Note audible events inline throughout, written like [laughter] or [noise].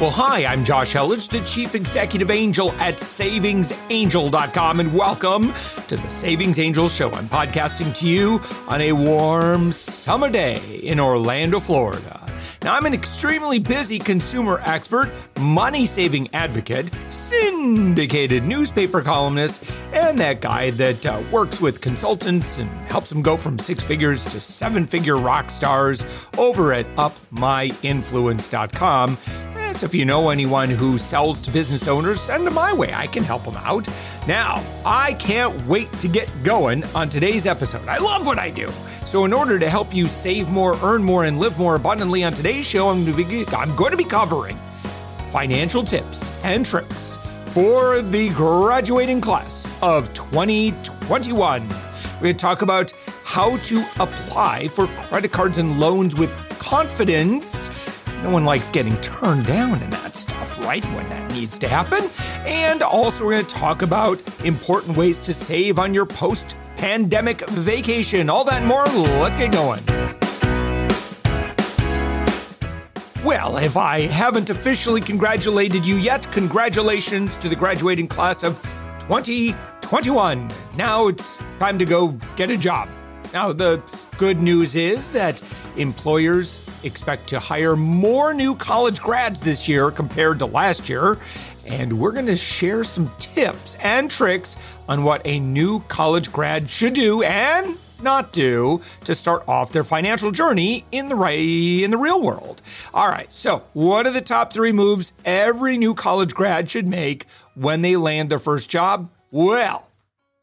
Well, hi, I'm Josh Elledge, the Chief Executive Angel at SavingsAngel.com, and welcome to the Savings Angel Show. I'm podcasting to you on a warm summer day in Orlando, Florida. Now, I'm an extremely busy consumer expert, money saving advocate, syndicated newspaper columnist, and that guy that uh, works with consultants and helps them go from six figures to seven figure rock stars over at upmyinfluence.com. If you know anyone who sells to business owners, send them my way. I can help them out. Now, I can't wait to get going on today's episode. I love what I do. So, in order to help you save more, earn more, and live more abundantly on today's show, I'm going to be, going to be covering financial tips and tricks for the graduating class of 2021. We're going to talk about how to apply for credit cards and loans with confidence no one likes getting turned down in that stuff, right? When that needs to happen. And also, we're going to talk about important ways to save on your post pandemic vacation. All that and more. Let's get going. Well, if I haven't officially congratulated you yet, congratulations to the graduating class of 2021. Now it's time to go get a job. Now, the good news is that employers expect to hire more new college grads this year compared to last year. And we're going to share some tips and tricks on what a new college grad should do and not do to start off their financial journey in the right in the real world. All right. So, what are the top 3 moves every new college grad should make when they land their first job? Well,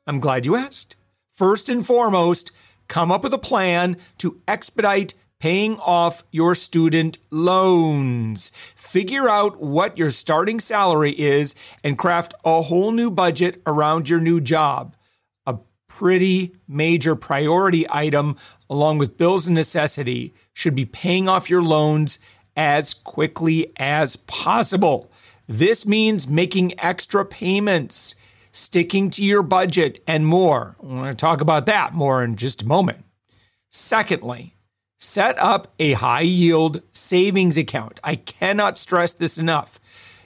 I'm glad you asked. First and foremost, come up with a plan to expedite paying off your student loans. Figure out what your starting salary is and craft a whole new budget around your new job. A pretty major priority item, along with bills and necessity, should be paying off your loans as quickly as possible. This means making extra payments, sticking to your budget, and more. I'm going to talk about that more in just a moment. Secondly, Set up a high yield savings account. I cannot stress this enough.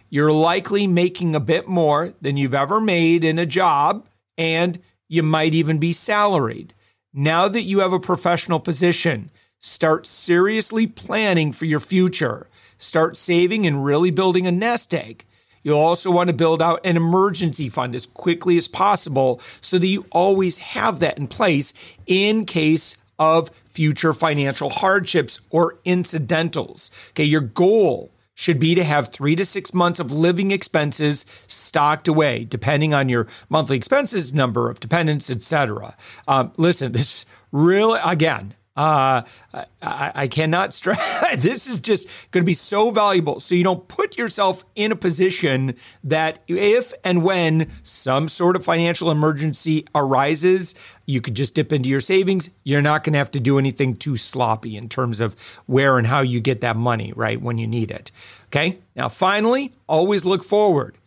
You're likely making a bit more than you've ever made in a job, and you might even be salaried. Now that you have a professional position, start seriously planning for your future. Start saving and really building a nest egg. You'll also want to build out an emergency fund as quickly as possible so that you always have that in place in case of future financial hardships or incidentals. Okay, your goal should be to have three to six months of living expenses stocked away, depending on your monthly expenses, number of dependents, etc. Um, listen, this really, again, uh, I, I, cannot stress. [laughs] this is just going to be so valuable. So you don't put yourself in a position that if and when some sort of financial emergency arises, you could just dip into your savings. You're not going to have to do anything too sloppy in terms of where and how you get that money, right, when you need it. Okay. Now, finally, always look forward.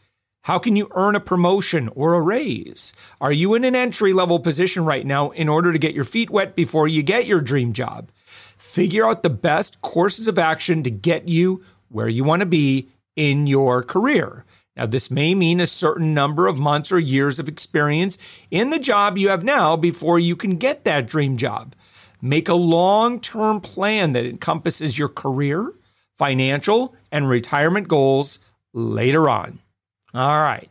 How can you earn a promotion or a raise? Are you in an entry level position right now in order to get your feet wet before you get your dream job? Figure out the best courses of action to get you where you want to be in your career. Now, this may mean a certain number of months or years of experience in the job you have now before you can get that dream job. Make a long term plan that encompasses your career, financial, and retirement goals later on. All right.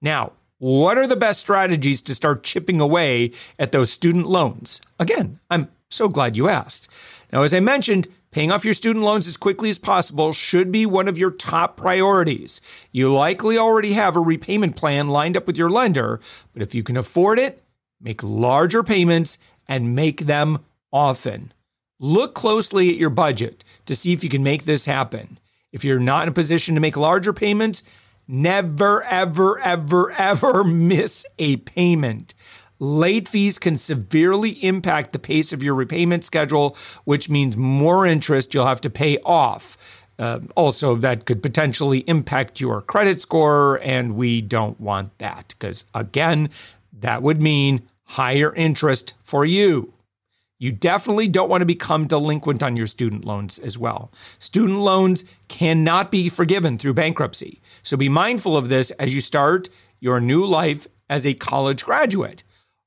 Now, what are the best strategies to start chipping away at those student loans? Again, I'm so glad you asked. Now, as I mentioned, paying off your student loans as quickly as possible should be one of your top priorities. You likely already have a repayment plan lined up with your lender, but if you can afford it, make larger payments and make them often. Look closely at your budget to see if you can make this happen. If you're not in a position to make larger payments, Never, ever, ever, ever [laughs] miss a payment. Late fees can severely impact the pace of your repayment schedule, which means more interest you'll have to pay off. Uh, also, that could potentially impact your credit score, and we don't want that because, again, that would mean higher interest for you. You definitely don't want to become delinquent on your student loans as well. Student loans cannot be forgiven through bankruptcy. So be mindful of this as you start your new life as a college graduate.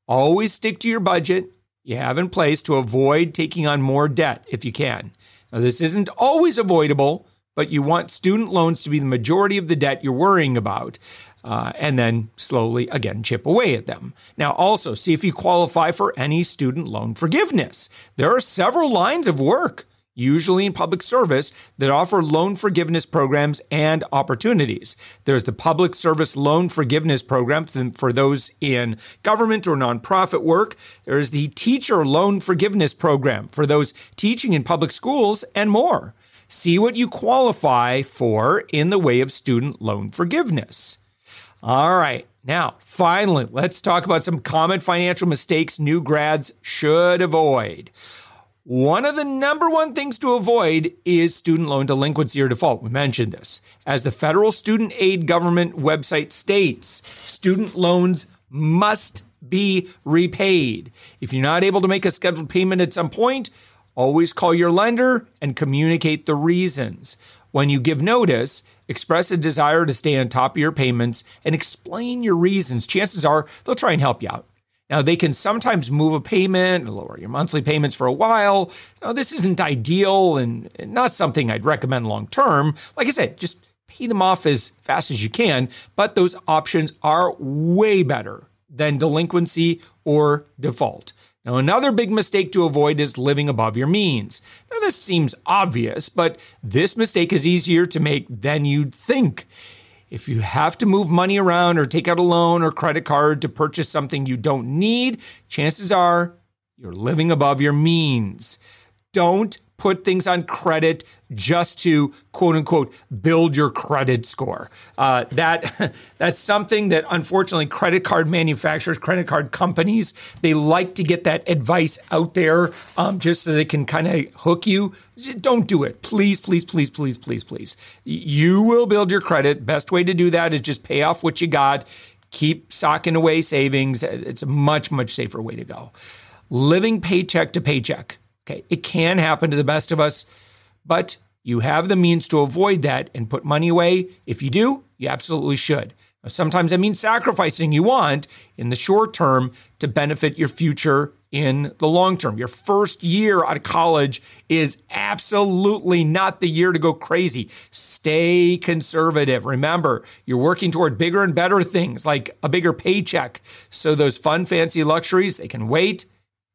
Always stick to your budget you have in place to avoid taking on more debt if you can. Now, this isn't always avoidable, but you want student loans to be the majority of the debt you're worrying about. Uh, and then slowly again chip away at them. Now, also see if you qualify for any student loan forgiveness. There are several lines of work usually in public service, that offer loan forgiveness programs and opportunities. There's the Public Service Loan Forgiveness Program for those in government or nonprofit work. There's the Teacher Loan Forgiveness Program for those teaching in public schools and more. See what you qualify for in the way of student loan forgiveness. All right. Now, finally, let's talk about some common financial mistakes new grads should avoid. One of the number one things to avoid is student loan delinquency or default. We mentioned this. As the federal student aid government website states, student loans must be repaid. If you're not able to make a scheduled payment at some point, always call your lender and communicate the reasons. When you give notice, express a desire to stay on top of your payments and explain your reasons. Chances are they'll try and help you out. Now, they can sometimes move a payment lower your monthly payments for a while. Now, this isn't ideal and not something I'd recommend long term. Like I said, just pay them off as fast as you can, but those options are way better than delinquency or default. Now, another big mistake to avoid is living above your means. Now, this seems obvious, but this mistake is easier to make than you'd think. If you have to move money around or take out a loan or credit card to purchase something you don't need, chances are you're living above your means. Don't put things on credit just to quote unquote build your credit score. Uh, that [laughs] that's something that unfortunately credit card manufacturers, credit card companies, they like to get that advice out there um, just so they can kind of hook you. Don't do it, please, please, please, please, please, please. You will build your credit. Best way to do that is just pay off what you got. Keep socking away savings. It's a much much safer way to go. Living paycheck to paycheck Okay, it can happen to the best of us, but you have the means to avoid that and put money away. If you do, you absolutely should. Now, sometimes that means sacrificing you want in the short term to benefit your future in the long term. Your first year out of college is absolutely not the year to go crazy. Stay conservative. Remember, you're working toward bigger and better things like a bigger paycheck. So those fun, fancy luxuries, they can wait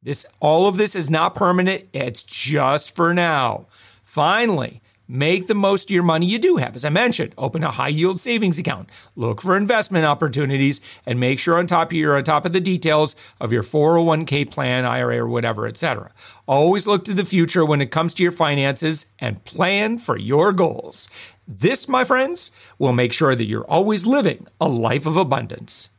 this all of this is not permanent. It's just for now. Finally, make the most of your money you do have. As I mentioned, open a high yield savings account, look for investment opportunities, and make sure on top of you're on top of the details of your 401k plan, IRA, or whatever, etc. Always look to the future when it comes to your finances and plan for your goals. This, my friends, will make sure that you're always living a life of abundance.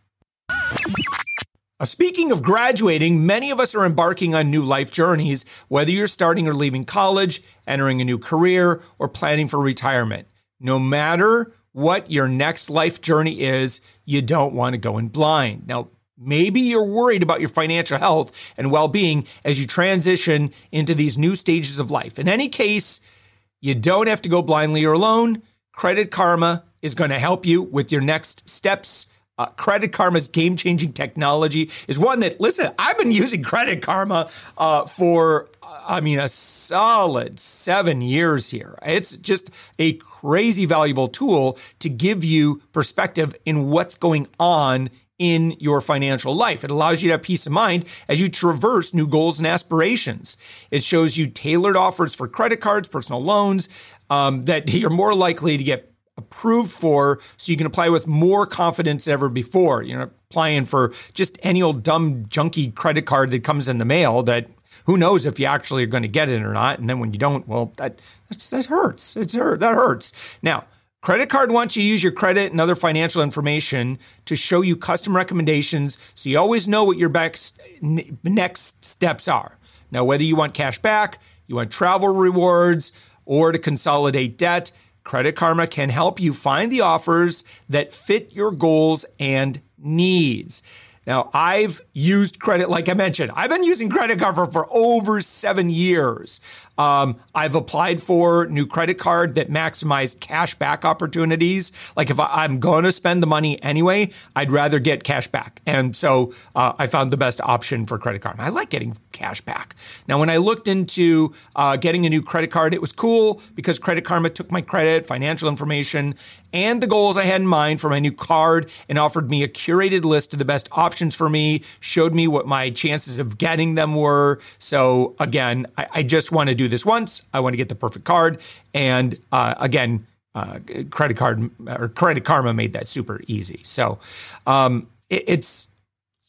Uh, speaking of graduating, many of us are embarking on new life journeys, whether you're starting or leaving college, entering a new career, or planning for retirement. No matter what your next life journey is, you don't want to go in blind. Now, maybe you're worried about your financial health and well being as you transition into these new stages of life. In any case, you don't have to go blindly or alone. Credit Karma is going to help you with your next steps uh, Credit Karma's game changing technology is one that, listen, I've been using Credit Karma uh, for, I mean, a solid seven years here. It's just a crazy valuable tool to give you perspective in what's going on in your financial life. It allows you to have peace of mind as you traverse new goals and aspirations. It shows you tailored offers for credit cards, personal loans, um, that [laughs] you're more likely to get approved for so you can apply with more confidence ever before. You know, applying for just any old dumb junky credit card that comes in the mail that who knows if you actually are going to get it or not. And then when you don't, well, that that hurts. It's hurt. That hurts. Now, credit card wants you to use your credit and other financial information to show you custom recommendations, so you always know what your next next steps are. Now, whether you want cash back, you want travel rewards, or to consolidate debt Credit Karma can help you find the offers that fit your goals and needs. Now, I've used credit, like I mentioned, I've been using Credit Karma for over seven years. Um, I've applied for new credit card that maximize cash back opportunities. Like if I, am going to spend the money anyway, I'd rather get cash back. And so uh, I found the best option for Credit Karma. I like getting cash back. Now, when I looked into uh, getting a new credit card, it was cool because Credit Karma took my credit, financial information, and the goals I had in mind for my new card and offered me a curated list of the best options for me, showed me what my chances of getting them were. So, again, I, I just want to do this once. I want to get the perfect card. And uh, again, uh, credit card or credit karma made that super easy. So um, it, it's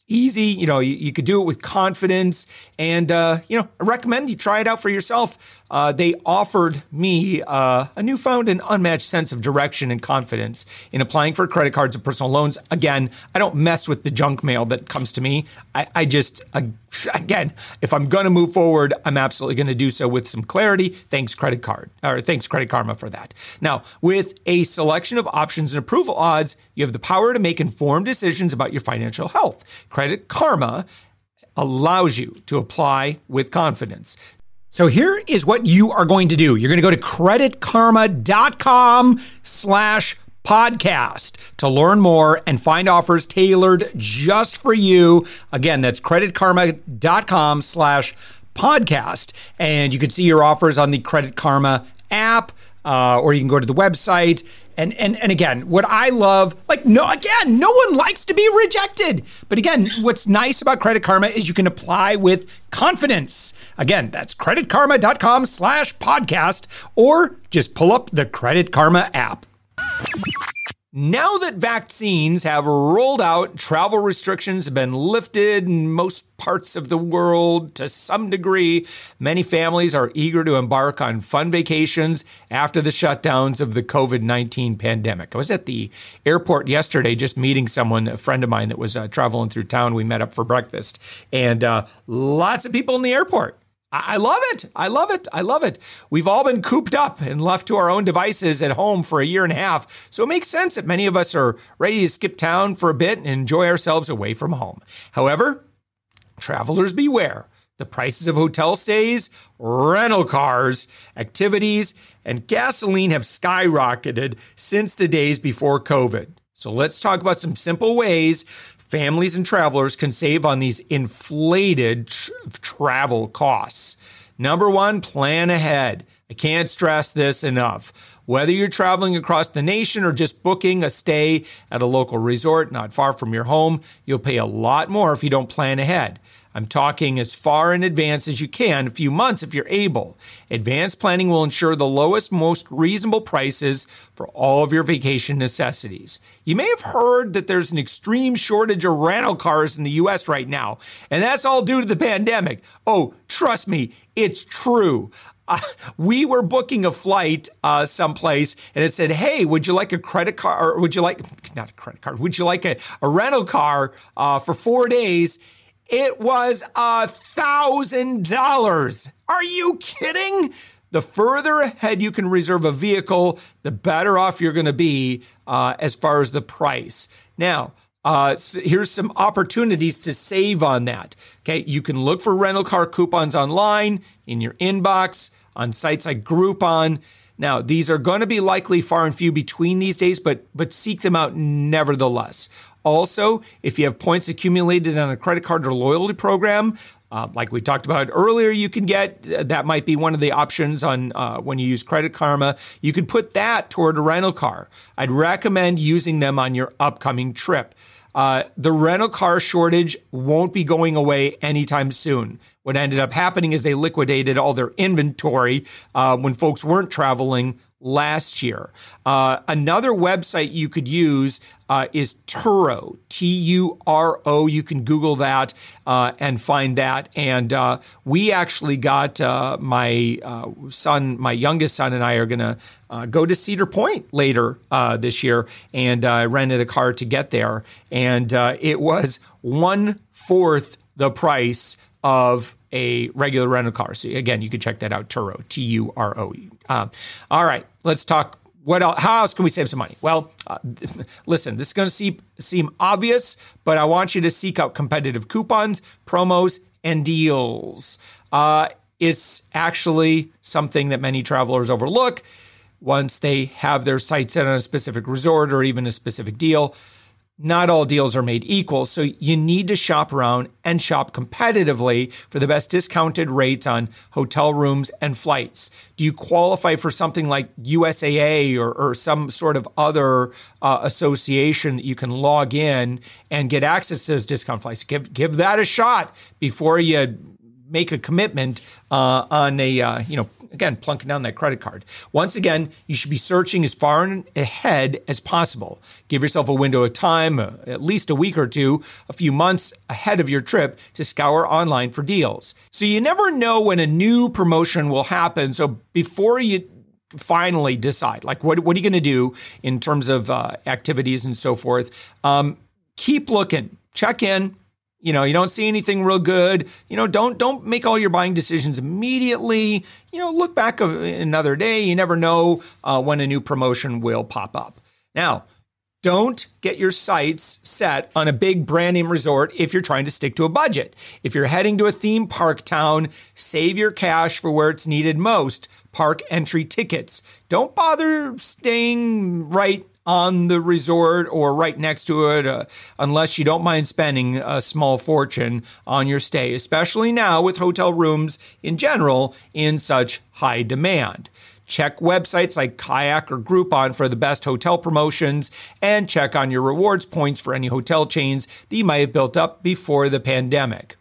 easy. You know, you, you, could do it with confidence. And, uh, you know, I recommend you try it out for yourself uh, they offered me uh, a newfound and unmatched sense of direction and confidence in applying for credit cards and personal loans. Again, I don't mess with the junk mail that comes to me. I, I just, uh, again, if I'm going to move forward, I'm absolutely going to do so with some clarity. Thanks, Credit Card, or thanks, Credit Karma, for that. Now, with a selection of options and approval odds, you have the power to make informed decisions about your financial health. Credit Karma allows you to apply with confidence. So here is what you are going to do. You're going to go to creditkarma.com slash podcast to learn more and find offers tailored just for you. Again, that's creditkarma.com slash podcast. And you can see your offers on the Credit Karma app, uh, or you can go to the website and and and again, what I love, like no again, no one likes to be rejected. But again, what's nice about Credit Karma is you can apply with confidence. Again, that's creditkarma.com slash podcast, or just pull up the Credit Karma app. Now that vaccines have rolled out, travel restrictions have been lifted in most parts of the world to some degree, many families are eager to embark on fun vacations after the shutdowns of the COVID 19 pandemic. I was at the airport yesterday just meeting someone, a friend of mine that was uh, traveling through town. We met up for breakfast, and uh, lots of people in the airport. I love it. I love it. I love it. We've all been cooped up and left to our own devices at home for a year and a half. So it makes sense that many of us are ready to skip town for a bit and enjoy ourselves away from home. However, travelers beware. The prices of hotel stays, rental cars, activities, and gasoline have skyrocketed since the days before COVID. So let's talk about some simple ways families and travelers can save on these inflated tr- travel costs. Number one, plan ahead. I can't stress this enough. Whether you're traveling across the nation or just booking a stay at a local resort not far from your home, you'll pay a lot more if you don't plan ahead. I'm talking as far in advance as you can, a few months if you're able. Advanced planning will ensure the lowest, most reasonable prices for all of your vacation necessities. You may have heard that there's an extreme shortage of rental cars in the US right now, and that's all due to the pandemic. Oh, trust me, it's true. Uh, we were booking a flight uh, someplace and it said, Hey, would you like a credit card? Or would you like, not a credit card, would you like a, a rental car uh, for four days? It was a thousand dollars. Are you kidding? The further ahead you can reserve a vehicle, the better off you're going to be uh, as far as the price. Now, uh, so here's some opportunities to save on that. Okay, you can look for rental car coupons online in your inbox on sites like Groupon. Now, these are going to be likely far and few between these days, but but seek them out nevertheless. Also, if you have points accumulated on a credit card or loyalty program, uh, like we talked about earlier, you can get that might be one of the options on uh, when you use Credit Karma. You could put that toward a rental car. I'd recommend using them on your upcoming trip. Uh, the rental car shortage won't be going away anytime soon. What ended up happening is they liquidated all their inventory uh, when folks weren't traveling last year. Uh, another website you could use uh, is Turo, T U R O. You can Google that uh, and find that. And uh, we actually got uh, my uh, son, my youngest son, and I are going to go to Cedar Point later this year. And I rented a car to get there. And it was one fourth the price of a regular rental car. So again, you can check that out. Turo, T U R O. Um, all right, let's talk what else, how else can we save some money? Well, uh, [laughs] listen, this is going to seem, seem obvious, but I want you to seek out competitive coupons, promos, and deals. Uh, it's actually something that many travelers overlook once they have their sights set on a specific resort or even a specific deal not all deals are made equal. So you need to shop around and shop competitively for the best discounted rates on hotel rooms and flights. Do you qualify for something like USAA or, or some sort of other uh, association that you can log in and get access to those discount flights? Give, give that a shot before you make a commitment uh, on a uh, you know again, plunking down that credit card. Once again, you should be searching as far ahead as possible. Give yourself a window of time, uh, at least a week or two, a few months ahead of your trip to scour online for deals. So you never know when a new promotion will happen. So before you finally decide, like, what, what are you going to do in terms of uh, activities and so forth? Um, keep looking, check in you know you don't see anything real good. You know don't don't make all your buying decisions immediately. You know look back another day. You never know uh, when a new promotion will pop up. Now don't get your sights set on a big brand name resort if you're trying to stick to a budget. If you're heading to a theme park town, save your cash for where it's needed most. Park entry tickets. Don't bother staying right on the resort or right next to it, uh, unless you don't mind spending a small fortune on your stay, especially now with hotel rooms in general in such high demand. Check websites like Kayak or Groupon for the best hotel promotions and check on your rewards points for any hotel chains that you might have built up before the pandemic.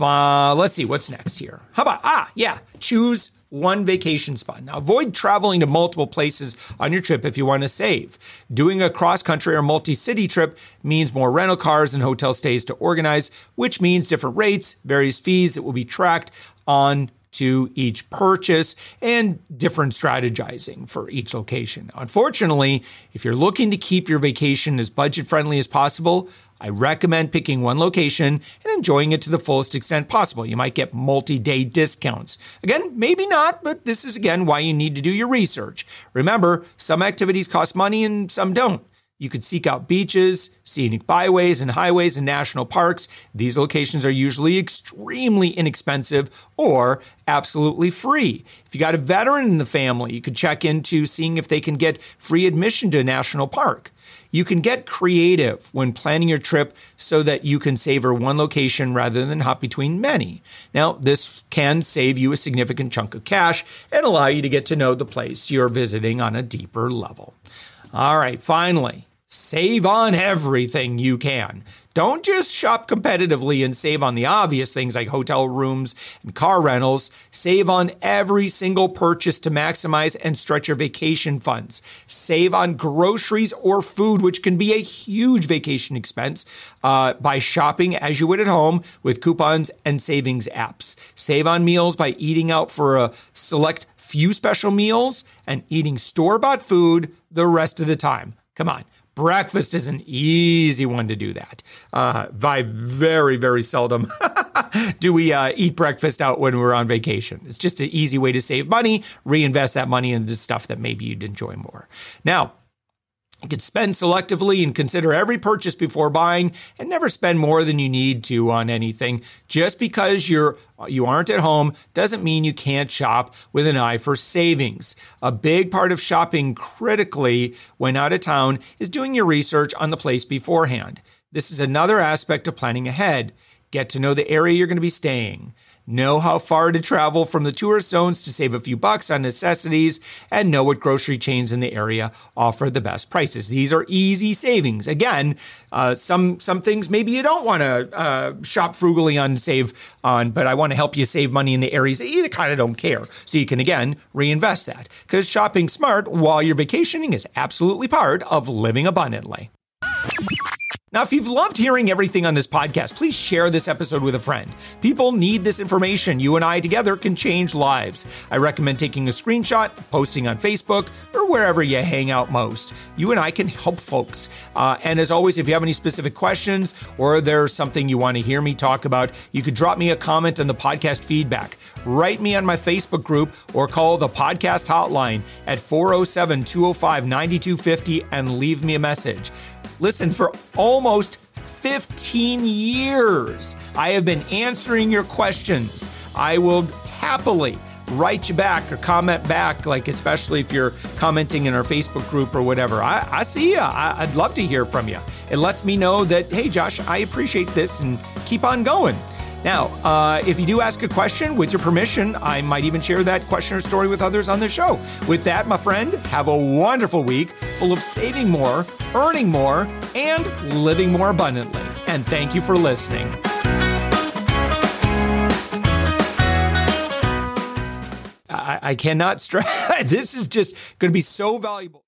Uh, let's see what's next here. How about, ah, yeah, choose one vacation spot. Now, avoid traveling to multiple places on your trip if you want to save. Doing a cross country or multi city trip means more rental cars and hotel stays to organize, which means different rates, various fees that will be tracked on to each purchase and different strategizing for each location. Unfortunately, if you're looking to keep your vacation as budget friendly as possible, I recommend picking one location and enjoying it to the fullest extent possible. You might get multi day discounts. Again, maybe not, but this is again why you need to do your research. Remember, some activities cost money and some don't. You could seek out beaches, scenic byways and highways and national parks. These locations are usually extremely inexpensive or absolutely free. If you got a veteran in the family, you could check into seeing if they can get free admission to a national park. You can get creative when planning your trip so that you can savor one location rather than hop between many. Now, this can save you a significant chunk of cash and allow you to get to know the place you're visiting on a deeper level. All right, finally, Save on everything you can. Don't just shop competitively and save on the obvious things like hotel rooms and car rentals. Save on every single purchase to maximize and stretch your vacation funds. Save on groceries or food, which can be a huge vacation expense, uh, by shopping as you would at home with coupons and savings apps. Save on meals by eating out for a select few special meals and eating store bought food the rest of the time. Come on. Breakfast is an easy one to do that. Uh, very, very seldom [laughs] do we uh, eat breakfast out when we're on vacation. It's just an easy way to save money, reinvest that money into stuff that maybe you'd enjoy more. Now, you can spend selectively and consider every purchase before buying and never spend more than you need to on anything. Just because you're you aren't at home doesn't mean you can't shop with an eye for savings. A big part of shopping critically when out of town is doing your research on the place beforehand. This is another aspect of planning ahead. Get to know the area you're going to be staying know how far to travel from the tourist zones to save a few bucks on necessities, and know what grocery chains in the area offer the best prices. These are easy savings. Again, uh, some some things maybe you don't want to uh, shop frugally on save on, but I want to help you save money in the areas that you kind of don't care, so you can again reinvest that. Because shopping smart while you're vacationing is absolutely part of living abundantly. Now, if you've loved hearing everything on this podcast, please share this episode with a friend. People need this information. You and I together can change lives. I recommend taking a screenshot, posting on Facebook, or wherever you hang out most. You and I can help folks. Uh, and as always, if you have any specific questions or there's something you want to hear me talk about, you could drop me a comment on the podcast feedback. Write me on my Facebook group or call the podcast hotline at 407 205 9250 and leave me a message. Listen, for almost 15 years, I have been answering your questions. I will happily write you back or comment back, like especially if you're commenting in our Facebook group or whatever. I, I see you. I, I'd love to hear from you. It lets me know that, hey, Josh, I appreciate this and keep on going. Now, uh, if you do ask a question with your permission, I might even share that question or story with others on the show. With that, my friend, have a wonderful week full of saving more, earning more, and living more abundantly. And thank you for listening. I, I cannot [laughs] stress. this is just going to be so valuable.